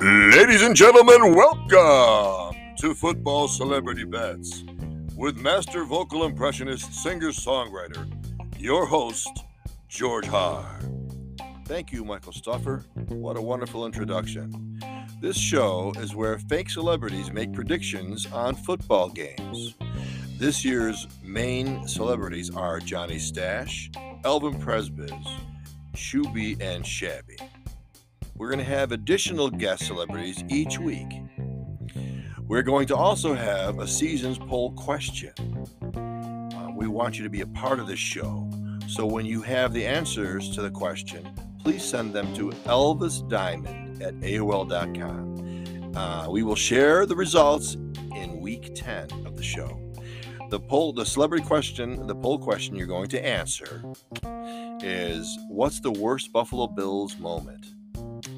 Ladies and gentlemen, welcome to Football Celebrity Bets with master vocal impressionist, singer songwriter, your host, George Haar. Thank you, Michael Stuffer. What a wonderful introduction. This show is where fake celebrities make predictions on football games. This year's main celebrities are Johnny Stash, Elvin Presbiz, Shuby, and Shabby. We're going to have additional guest celebrities each week. We're going to also have a season's poll question. Uh, we want you to be a part of this show. So when you have the answers to the question, please send them to elvisdiamond at AOL.com. Uh, we will share the results in week 10 of the show. The poll, the celebrity question, the poll question you're going to answer is what's the worst Buffalo Bills moment?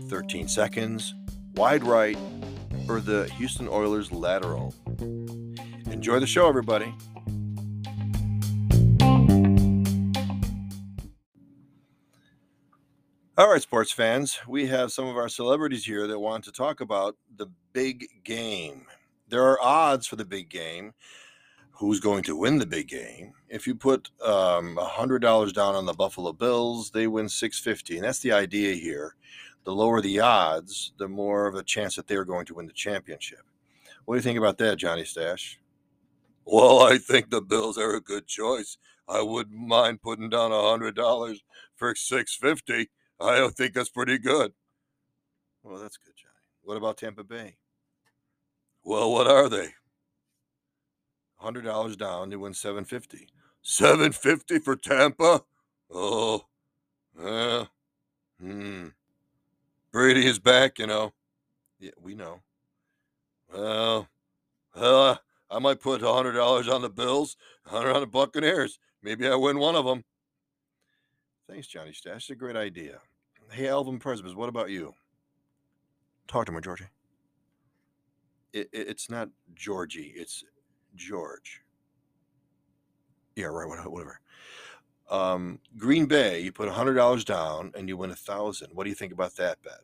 13 seconds, wide right, or the Houston Oilers lateral. Enjoy the show, everybody. All right, sports fans, we have some of our celebrities here that want to talk about the big game. There are odds for the big game. Who's going to win the big game? If you put um, $100 down on the Buffalo Bills, they win 650 And that's the idea here the lower the odds, the more of a chance that they're going to win the championship. What do you think about that, Johnny Stash? Well, I think the Bills are a good choice. I wouldn't mind putting down a hundred dollars for six fifty. I think that's pretty good. Well, that's good, Johnny. What about Tampa Bay? Well, what are they? Hundred dollars down, they win seven fifty. Seven fifty for Tampa? Oh, yeah. Hmm. Brady is back, you know. Yeah, we know. Well, uh, I might put hundred dollars on the Bills, hundred on the Buccaneers. Maybe I win one of them. Thanks, Johnny Stash. It's a great idea. Hey, Alvin Presbys, what about you? Talk to me, Georgie. It, it, it's not Georgie. It's George. Yeah, right. Whatever. Um, Green Bay, you put hundred dollars down and you win a thousand. What do you think about that bet?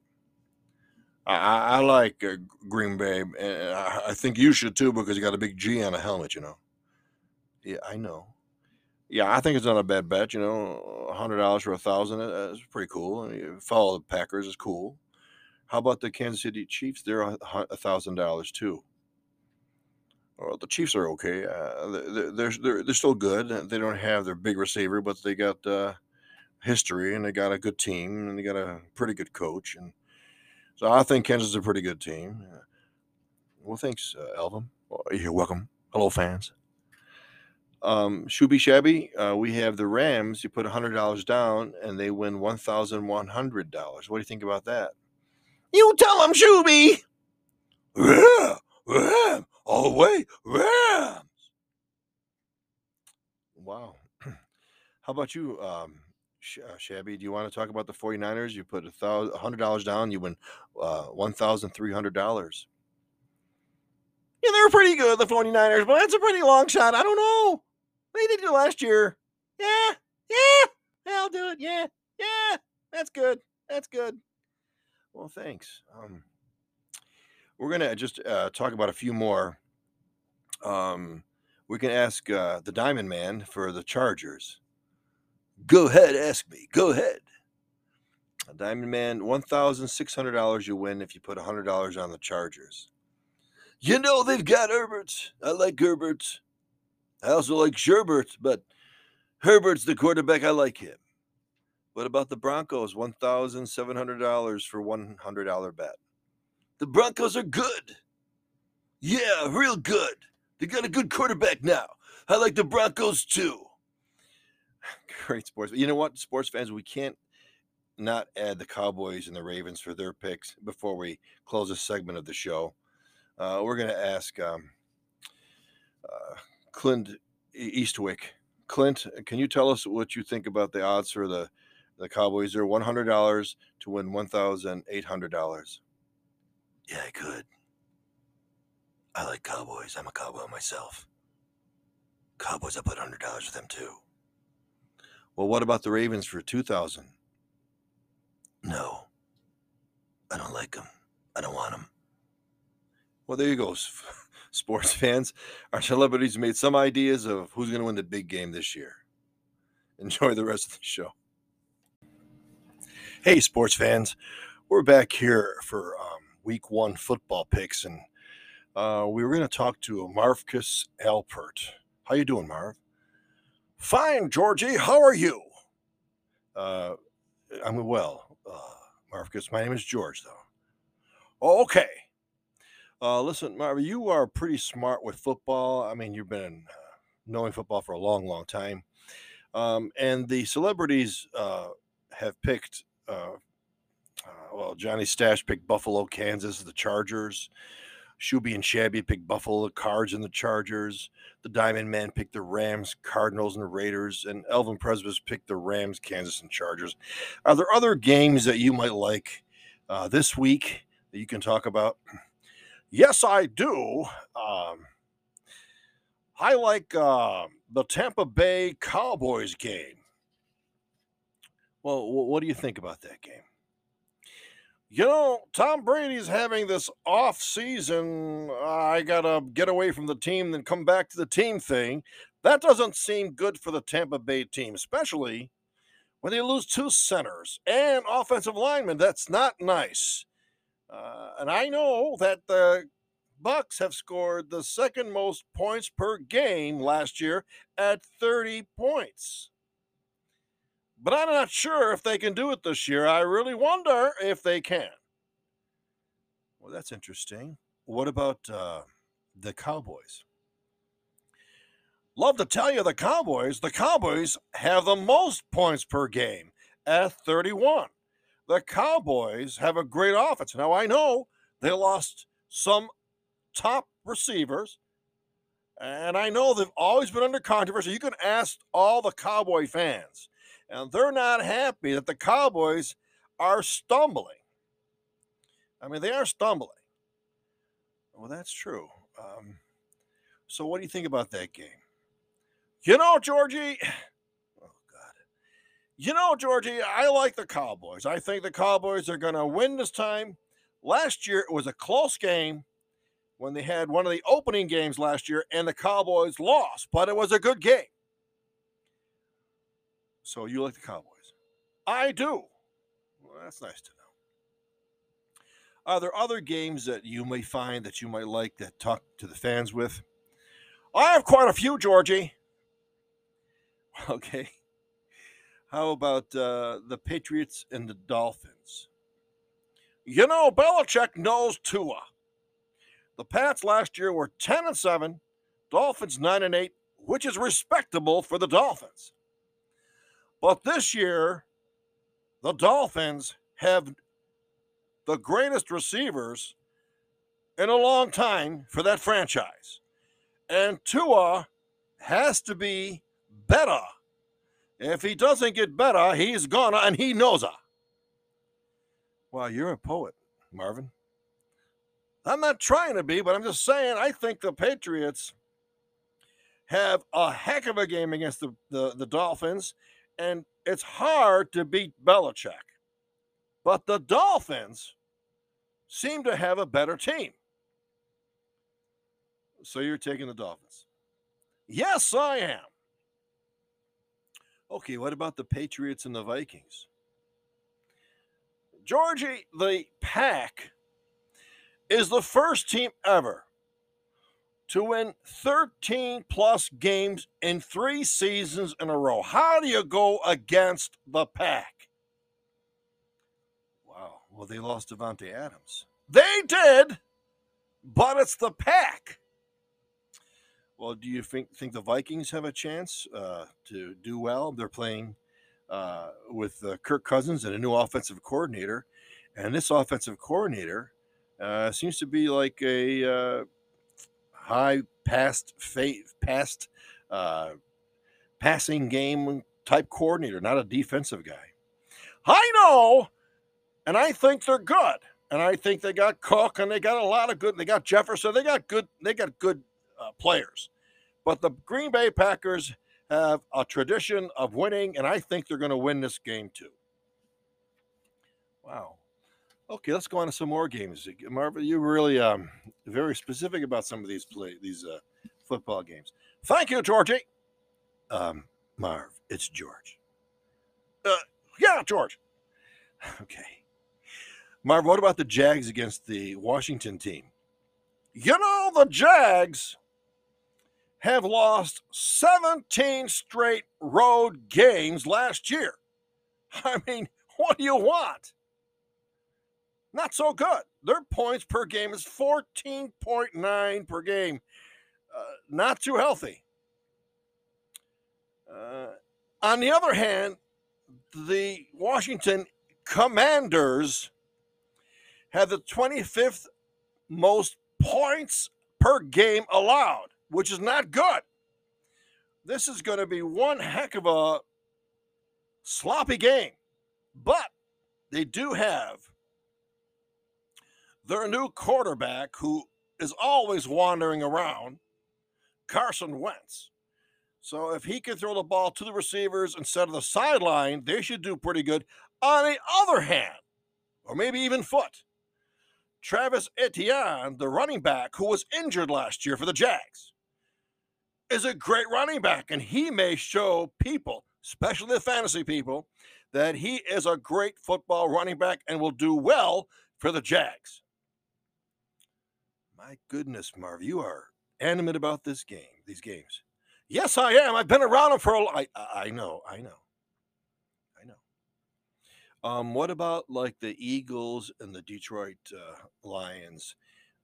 I, I like uh, Green Bay, and I, I think you should too because you got a big G on a helmet. You know. Yeah, I know. Yeah, I think it's not a bad bet. You know, hundred dollars for a thousand is pretty cool. I follow the Packers is cool. How about the Kansas City Chiefs? They're a thousand dollars too. Well, the Chiefs are okay. Uh, they're, they're they're still good. They don't have their big receiver, but they got uh, history and they got a good team and they got a pretty good coach. And so I think Kansas is a pretty good team. Well, thanks, uh, Elvin. Well, you're welcome. Hello, fans. Um, Shuby Shabby, uh, we have the Rams. You put hundred dollars down and they win one thousand one hundred dollars. What do you think about that? You tell them. Yeah, yeah the way Rams. Wow. How about you, um, uh, Shabby? Do you want to talk about the 49ers? You put a thousand, hundred dollars down, you win uh, one thousand three hundred dollars. Yeah, they were pretty good, the 49ers, but that's a pretty long shot. I don't know. They did it last year. Yeah, yeah, I'll do it. Yeah, yeah, that's good. That's good. Well, thanks. Um, we're going to just uh, talk about a few more. Um, we can ask uh, the Diamond Man for the Chargers. Go ahead, ask me. Go ahead. A Diamond Man, $1,600 you win if you put $100 on the Chargers. You know, they've got Herbert. I like Herbert. I also like Sherbert, but Herbert's the quarterback. I like him. What about the Broncos? $1,700 for $100 bet. The Broncos are good. Yeah, real good. They got a good quarterback now. I like the Broncos too. Great sports. You know what, sports fans, we can't not add the Cowboys and the Ravens for their picks before we close this segment of the show. Uh, we're going to ask um, uh, Clint Eastwick. Clint, can you tell us what you think about the odds for the, the Cowboys? They're $100 to win $1,800. Yeah, I could. I like cowboys. I'm a cowboy myself. Cowboys, I put hundred dollars with them too. Well, what about the Ravens for 2000? No, I don't like them. I don't want them. Well, there you go, sports fans. Our celebrities made some ideas of who's going to win the big game this year. Enjoy the rest of the show. Hey, sports fans. We're back here for um, week one football picks, and uh, we were going to talk to Marcus Alpert. How you doing, Marv? Fine, Georgie. How are you? Uh, I'm well, uh, Marcus. My name is George, though. Okay. Uh, listen, Marv, you are pretty smart with football. I mean, you've been uh, knowing football for a long, long time. Um, and the celebrities uh, have picked, uh, well, Johnny Stash picked Buffalo, Kansas, the Chargers. Shuby and Shabby picked Buffalo, the Cards, and the Chargers. The Diamond Man picked the Rams, Cardinals, and the Raiders. And Elvin Presbus picked the Rams, Kansas, and Chargers. Are there other games that you might like uh, this week that you can talk about? Yes, I do. Um, I like uh, the Tampa Bay Cowboys game. Well, what do you think about that game? You know, Tom Brady's having this off season. I got to get away from the team, then come back to the team thing. That doesn't seem good for the Tampa Bay team, especially when they lose two centers and offensive linemen. That's not nice. Uh, and I know that the Bucks have scored the second most points per game last year at 30 points but I'm not sure if they can do it this year. I really wonder if they can. Well, that's interesting. What about uh, the Cowboys? Love to tell you the Cowboys, the Cowboys have the most points per game at 31. The Cowboys have a great offense. Now, I know they lost some top receivers, and I know they've always been under controversy. You can ask all the Cowboy fans and they're not happy that the Cowboys are stumbling. I mean, they are stumbling. Well, that's true. Um, so, what do you think about that game? You know, Georgie. Oh God. You know, Georgie, I like the Cowboys. I think the Cowboys are going to win this time. Last year, it was a close game when they had one of the opening games last year, and the Cowboys lost, but it was a good game. So you like the Cowboys? I do. Well, that's nice to know. Are there other games that you may find that you might like that talk to the fans with? I have quite a few, Georgie. Okay. How about uh, the Patriots and the Dolphins? You know, Belichick knows Tua. The Pats last year were 10 and 7, Dolphins 9 and 8, which is respectable for the Dolphins. But this year, the Dolphins have the greatest receivers in a long time for that franchise. And Tua has to be better. If he doesn't get better, he's gonna, and he knows it. Well, you're a poet, Marvin. I'm not trying to be, but I'm just saying I think the Patriots have a heck of a game against the, the, the Dolphins and it's hard to beat Belichick. But the Dolphins seem to have a better team. So you're taking the Dolphins? Yes, I am. Okay, what about the Patriots and the Vikings? Georgie, the Pack is the first team ever to win 13 plus games in three seasons in a row. How do you go against the pack? Wow. Well, they lost Davante Adams. They did, but it's the pack. Well, do you think think the Vikings have a chance uh, to do well? They're playing uh, with uh, Kirk Cousins and a new offensive coordinator, and this offensive coordinator uh, seems to be like a uh, high past faith, past uh, passing game type coordinator, not a defensive guy. I know, and I think they're good, and I think they got Cook, and they got a lot of good. They got Jefferson. They got good. They got good uh, players, but the Green Bay Packers have a tradition of winning, and I think they're going to win this game too. Wow. Okay, let's go on to some more games. Marvin, you're really um, very specific about some of these play these uh, football games. Thank you, Georgie. Um, Marv, it's George. Uh, yeah, George. Okay. Marv, what about the Jags against the Washington team? You know, the Jags have lost 17 straight road games last year. I mean, what do you want? Not so good. Their points per game is 14.9 per game. Uh, not too healthy. Uh, on the other hand, the Washington Commanders have the 25th most points per game allowed, which is not good. This is going to be one heck of a sloppy game. But they do have their new quarterback who is always wandering around, Carson Wentz. So if he can throw the ball to the receivers instead of the sideline, they should do pretty good. On the other hand, or maybe even foot, Travis Etienne, the running back who was injured last year for the Jags, is a great running back, and he may show people, especially the fantasy people, that he is a great football running back and will do well for the Jags. My goodness, Marv, you are animate about this game, these games. Yes, I am. I've been around them for a. I, I know, I know. I know. Um, what about like the Eagles and the Detroit uh, Lions?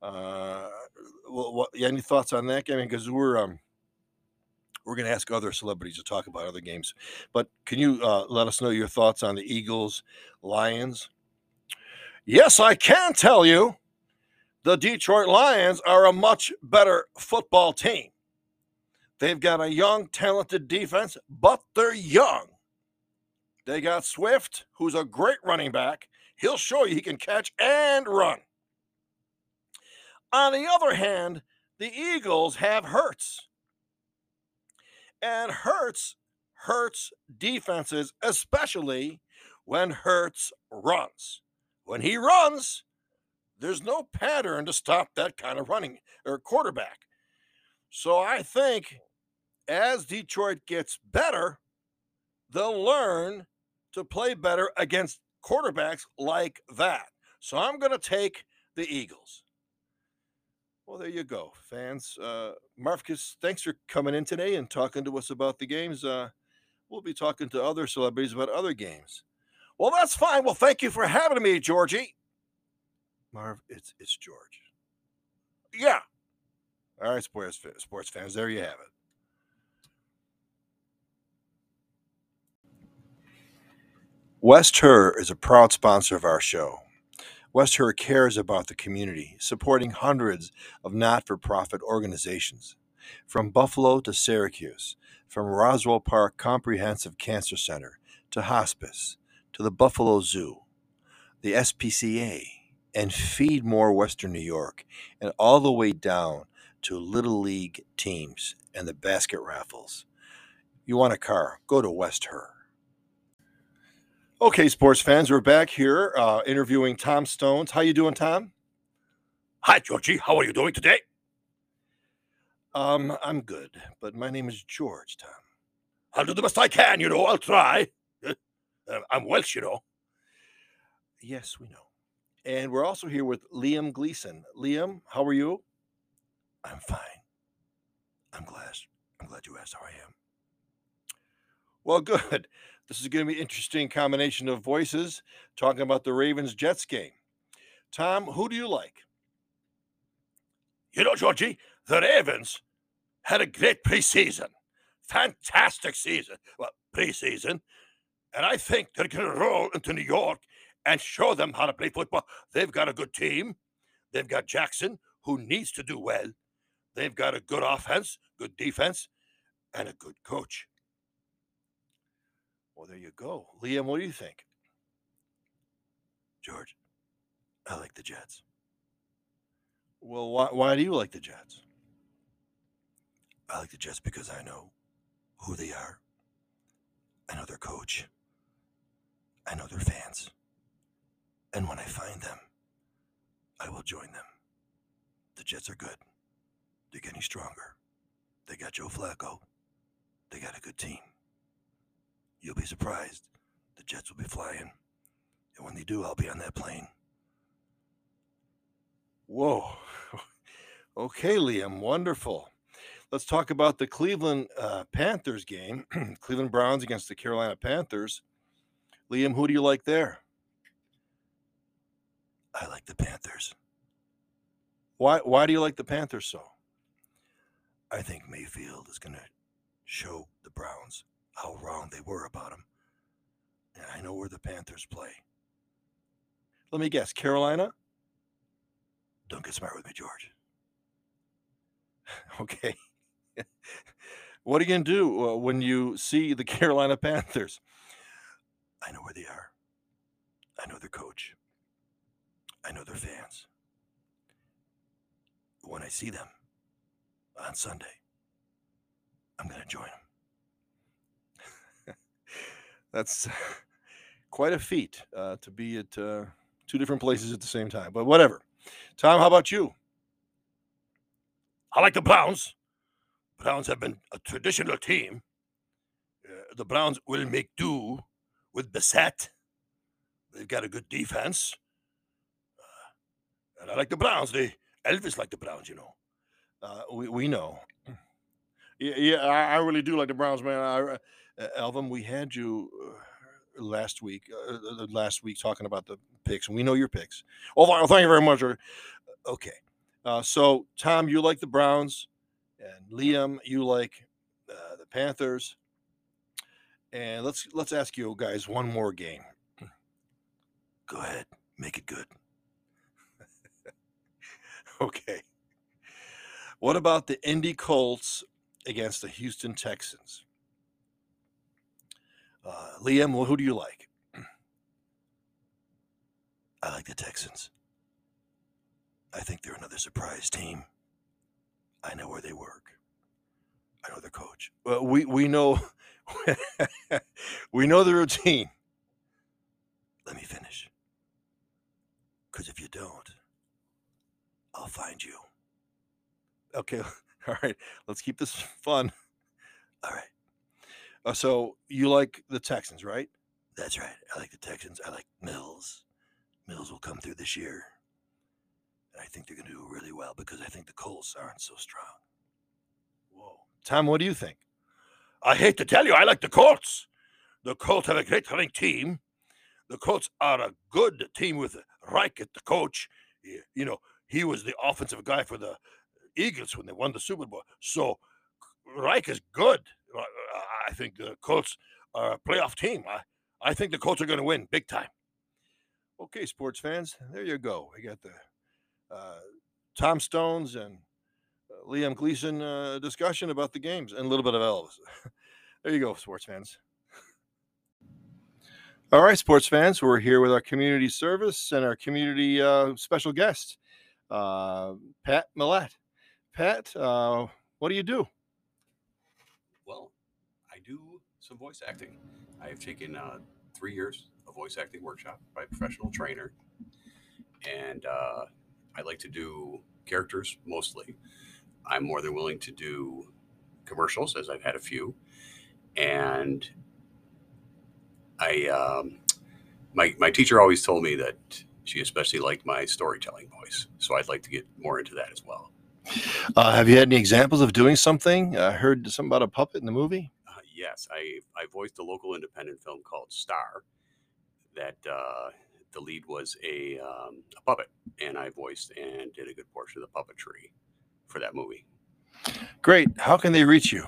Uh, what, what, any thoughts on that game? Because we're um, we're going to ask other celebrities to talk about other games, but can you uh, let us know your thoughts on the Eagles Lions? Yes, I can tell you, the Detroit Lions are a much better football team. They've got a young, talented defense, but they're young. They got Swift, who's a great running back. He'll show you he can catch and run. On the other hand, the Eagles have Hurts. And Hurts hurts defenses, especially when Hurts runs. When he runs, there's no pattern to stop that kind of running or quarterback. So I think as Detroit gets better, they'll learn to play better against quarterbacks like that. So I'm going to take the Eagles. Well, there you go, fans. Uh, Marcus, thanks for coming in today and talking to us about the games. Uh, we'll be talking to other celebrities about other games. Well, that's fine. Well, thank you for having me, Georgie. Marv, it's it's George. Yeah. All right, sports sports fans. There you have it. West Herr is a proud sponsor of our show. West Herr cares about the community, supporting hundreds of not for profit organizations. From Buffalo to Syracuse, from Roswell Park Comprehensive Cancer Center to hospice to the Buffalo Zoo, the SPCA, and Feed More Western New York, and all the way down to Little League teams and the basket raffles. You want a car? Go to West Herr. Okay, sports fans, we're back here uh, interviewing Tom Stones. How you doing, Tom? Hi, Georgie. How are you doing today? Um, I'm good, but my name is George, Tom. I'll do the best I can, you know. I'll try. Uh, I'm Welsh, you know. Yes, we know. And we're also here with Liam Gleason. Liam, how are you? I'm fine. I'm glad. I'm glad you asked how I am. Well, good. This is going to be an interesting combination of voices talking about the Ravens Jets game. Tom, who do you like? You know, Georgie, the Ravens had a great preseason. Fantastic season. Well, preseason. And I think they're going to roll into New York and show them how to play football. They've got a good team. They've got Jackson, who needs to do well. They've got a good offense, good defense, and a good coach. Well, there you go. Liam, what do you think? George, I like the Jets. Well, why, why do you like the Jets? I like the Jets because I know who they are. I know their coach. I know their fans. And when I find them, I will join them. The Jets are good. They're getting stronger. They got Joe Flacco. They got a good team. You'll be surprised. The Jets will be flying. And when they do, I'll be on that plane. Whoa. Okay, Liam, wonderful. Let's talk about the Cleveland uh, Panthers game. Cleveland Browns against the Carolina Panthers. Liam, who do you like there? I like the Panthers. Why why do you like the Panthers so? I think Mayfield is going to show the Browns how wrong they were about him. And I know where the Panthers play. Let me guess, Carolina? Don't get smart with me, George. Okay. what are you going to do uh, when you see the Carolina Panthers? I know where they are. I know their coach. I know they're fans. When I see them on Sunday, I'm going to join them. That's quite a feat uh, to be at uh, two different places at the same time, but whatever. Tom, how about you? I like the Browns. Browns have been a traditional team. Uh, the Browns will make do with Brissett. They've got a good defense. And I like the Browns. They Elvis like the Browns, you know. Uh, we we know. Yeah, yeah, I, I really do like the Browns, man. I, uh, Elvin, we had you uh, last week, uh, uh, last week talking about the picks, and we know your picks. Oh, th- thank you very much. Okay, so Tom, you like the Browns, and Liam, you like the Panthers. And let's let's ask you guys one more game. Go ahead, make it good. Okay. What about the Indy Colts against the Houston Texans? Uh, Liam, wh- who do you like? I like the Texans. I think they're another surprise team. I know where they work. I know their coach. Well, we we know we know the routine. Let me finish. Because if you don't, I'll find you. Okay, all right. Let's keep this fun. All right. Uh, so you like the Texans, right? That's right. I like the Texans. I like Mills. Mills will come through this year. And I think they're going to do really well because I think the Colts aren't so strong. Whoa, Tom, what do you think? I hate to tell you, I like the Colts. The Colts have a great running team. The Colts are a good team with Reich at the coach. You know, he was the offensive guy for the Eagles when they won the Super Bowl. So Reich is good. I- I think the Colts are a playoff team. I, I think the Colts are going to win big time. Okay, sports fans, there you go. We got the uh, Tom Stones and uh, Liam Gleason uh, discussion about the games and a little bit of Elvis. there you go, sports fans. All right, sports fans, we're here with our community service and our community uh, special guest, uh, Pat Millett. Pat, uh, what do you do? Well, I do some voice acting. I have taken uh, three years of voice acting workshop by a professional trainer, and uh, I like to do characters mostly. I'm more than willing to do commercials, as I've had a few, and I um, my my teacher always told me that she especially liked my storytelling voice, so I'd like to get more into that as well. Uh, have you had any examples of doing something? I heard something about a puppet in the movie. Uh, yes, I I voiced a local independent film called Star. That uh, the lead was a um, a puppet, and I voiced and did a good portion of the puppetry for that movie. Great. How can they reach you?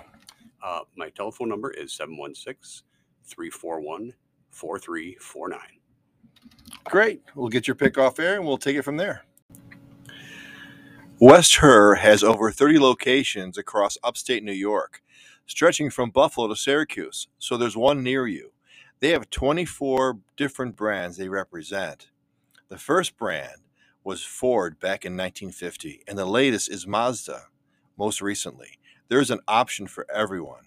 Uh, my telephone number is 716 341 4349. Great. We'll get your pick off air and we'll take it from there. West Herr has over 30 locations across upstate New York, stretching from Buffalo to Syracuse, so there's one near you. They have 24 different brands they represent. The first brand was Ford back in 1950, and the latest is Mazda most recently. There's an option for everyone.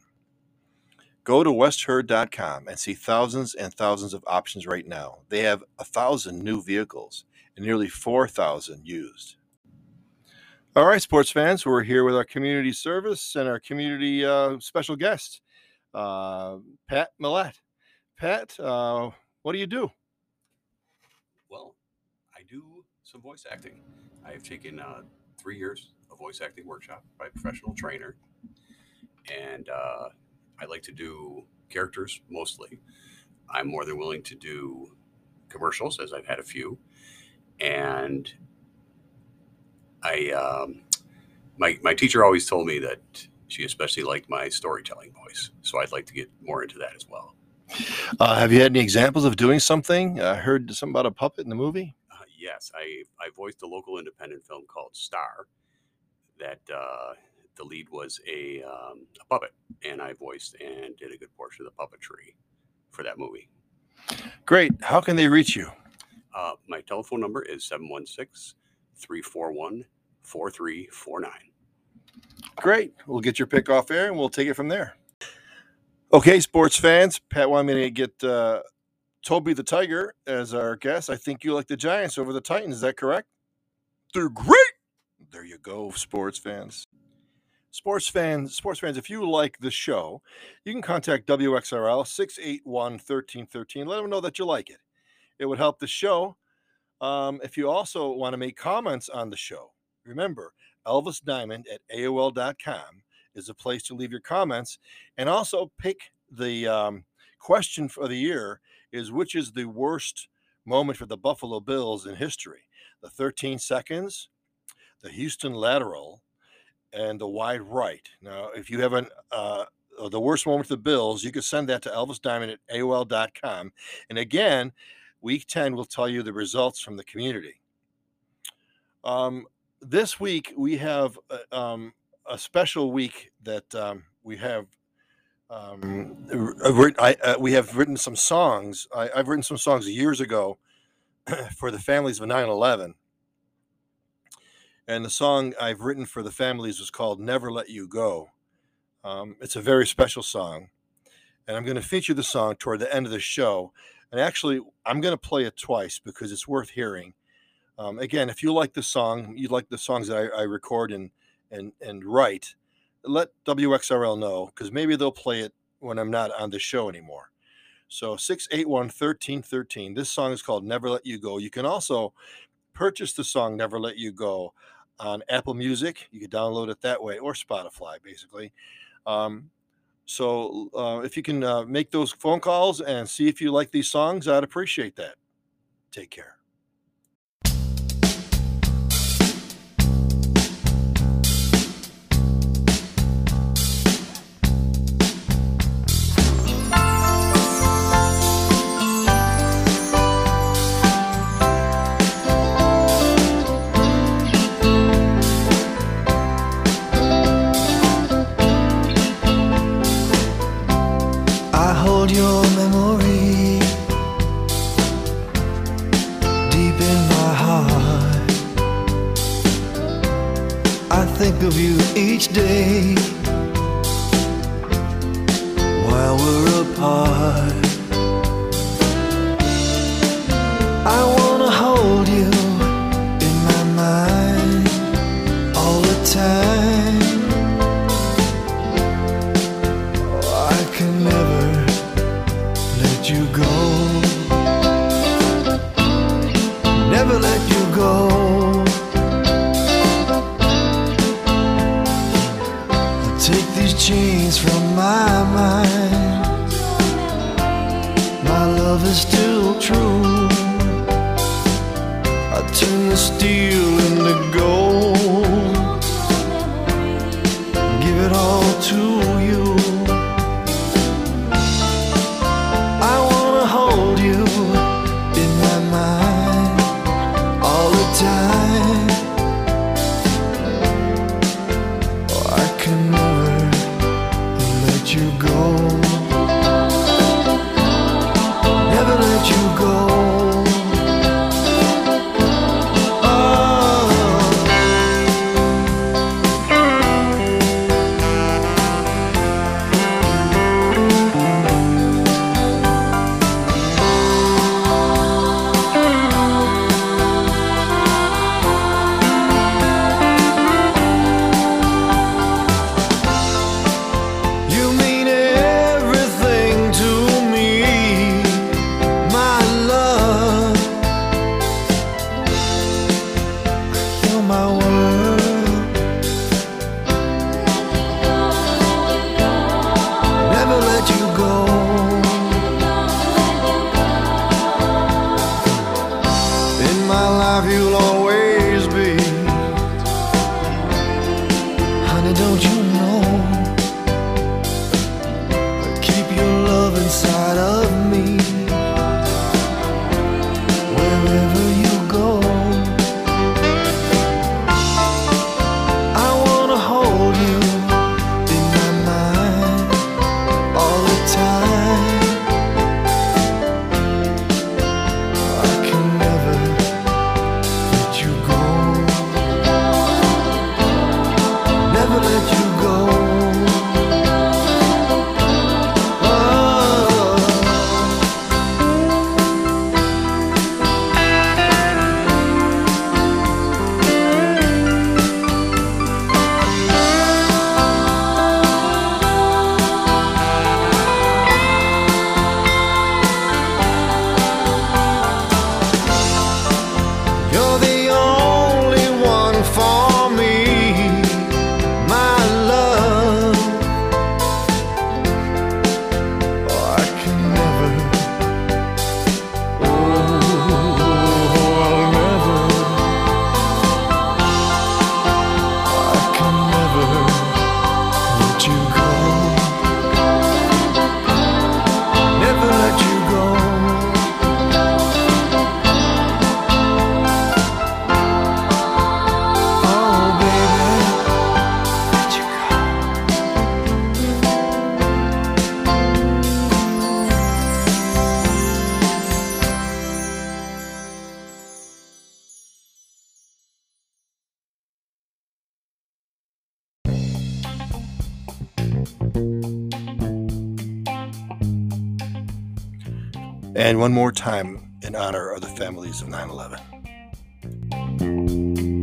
Go to westherr.com and see thousands and thousands of options right now. They have a thousand new vehicles and nearly 4,000 used. All right, sports fans, we're here with our community service and our community uh, special guest, uh, Pat Millett. Pat, uh, what do you do? Well, I do some voice acting. I have taken uh, three years of voice acting workshop by a professional trainer, and uh, I like to do characters mostly. I'm more than willing to do commercials, as I've had a few, and I um, my my teacher always told me that she especially liked my storytelling voice, so I'd like to get more into that as well. Uh, have you had any examples of doing something? I heard something about a puppet in the movie. Uh, yes, I I voiced a local independent film called Star. That uh, the lead was a, um, a puppet, and I voiced and did a good portion of the puppetry for that movie. Great. How can they reach you? Uh, my telephone number is 716 341 4349. Great. We'll get your pick off air and we'll take it from there. Okay, sports fans. Pat wanted me to get uh, Toby the Tiger as our guest. I think you like the Giants over the Titans. Is that correct? They're great. There you go, sports fans. Sports fans, sports fans, if you like the show, you can contact WXRL 681 1313. Let them know that you like it. It would help the show. Um, if you also want to make comments on the show, remember Elvis Diamond at AOL.com is a place to leave your comments and also pick the um, question for the year is which is the worst moment for the Buffalo Bills in history? The 13 seconds, the Houston lateral, and the wide right. Now, if you have an uh, the worst moment for the Bills, you can send that to Elvis Diamond at AOL.com. And again, week 10 will tell you the results from the community. Um, this week, we have uh, um, a special week that um, we have. Um, I, uh, we have written some songs. I, I've written some songs years ago for the families of 9 11 and the song I've written for the families was called Never Let You Go. Um, it's a very special song. And I'm going to feature the song toward the end of the show. And actually, I'm going to play it twice because it's worth hearing. Um, again, if you like the song, you like the songs that I, I record and, and, and write, let WXRL know because maybe they'll play it when I'm not on the show anymore. So 681 1313. This song is called Never Let You Go. You can also purchase the song Never Let You Go on Apple Music. You can download it that way or Spotify, basically. Um, so uh, if you can uh, make those phone calls and see if you like these songs, I'd appreciate that. Take care. Each day while we're apart. I wanna hold you in my mind all the time. Oh, I can never let you go. Steel and one more time in honor of the families of 9 11.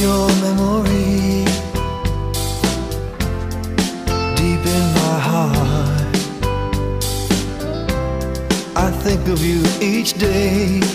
your memory deep in my heart. I think of you each day.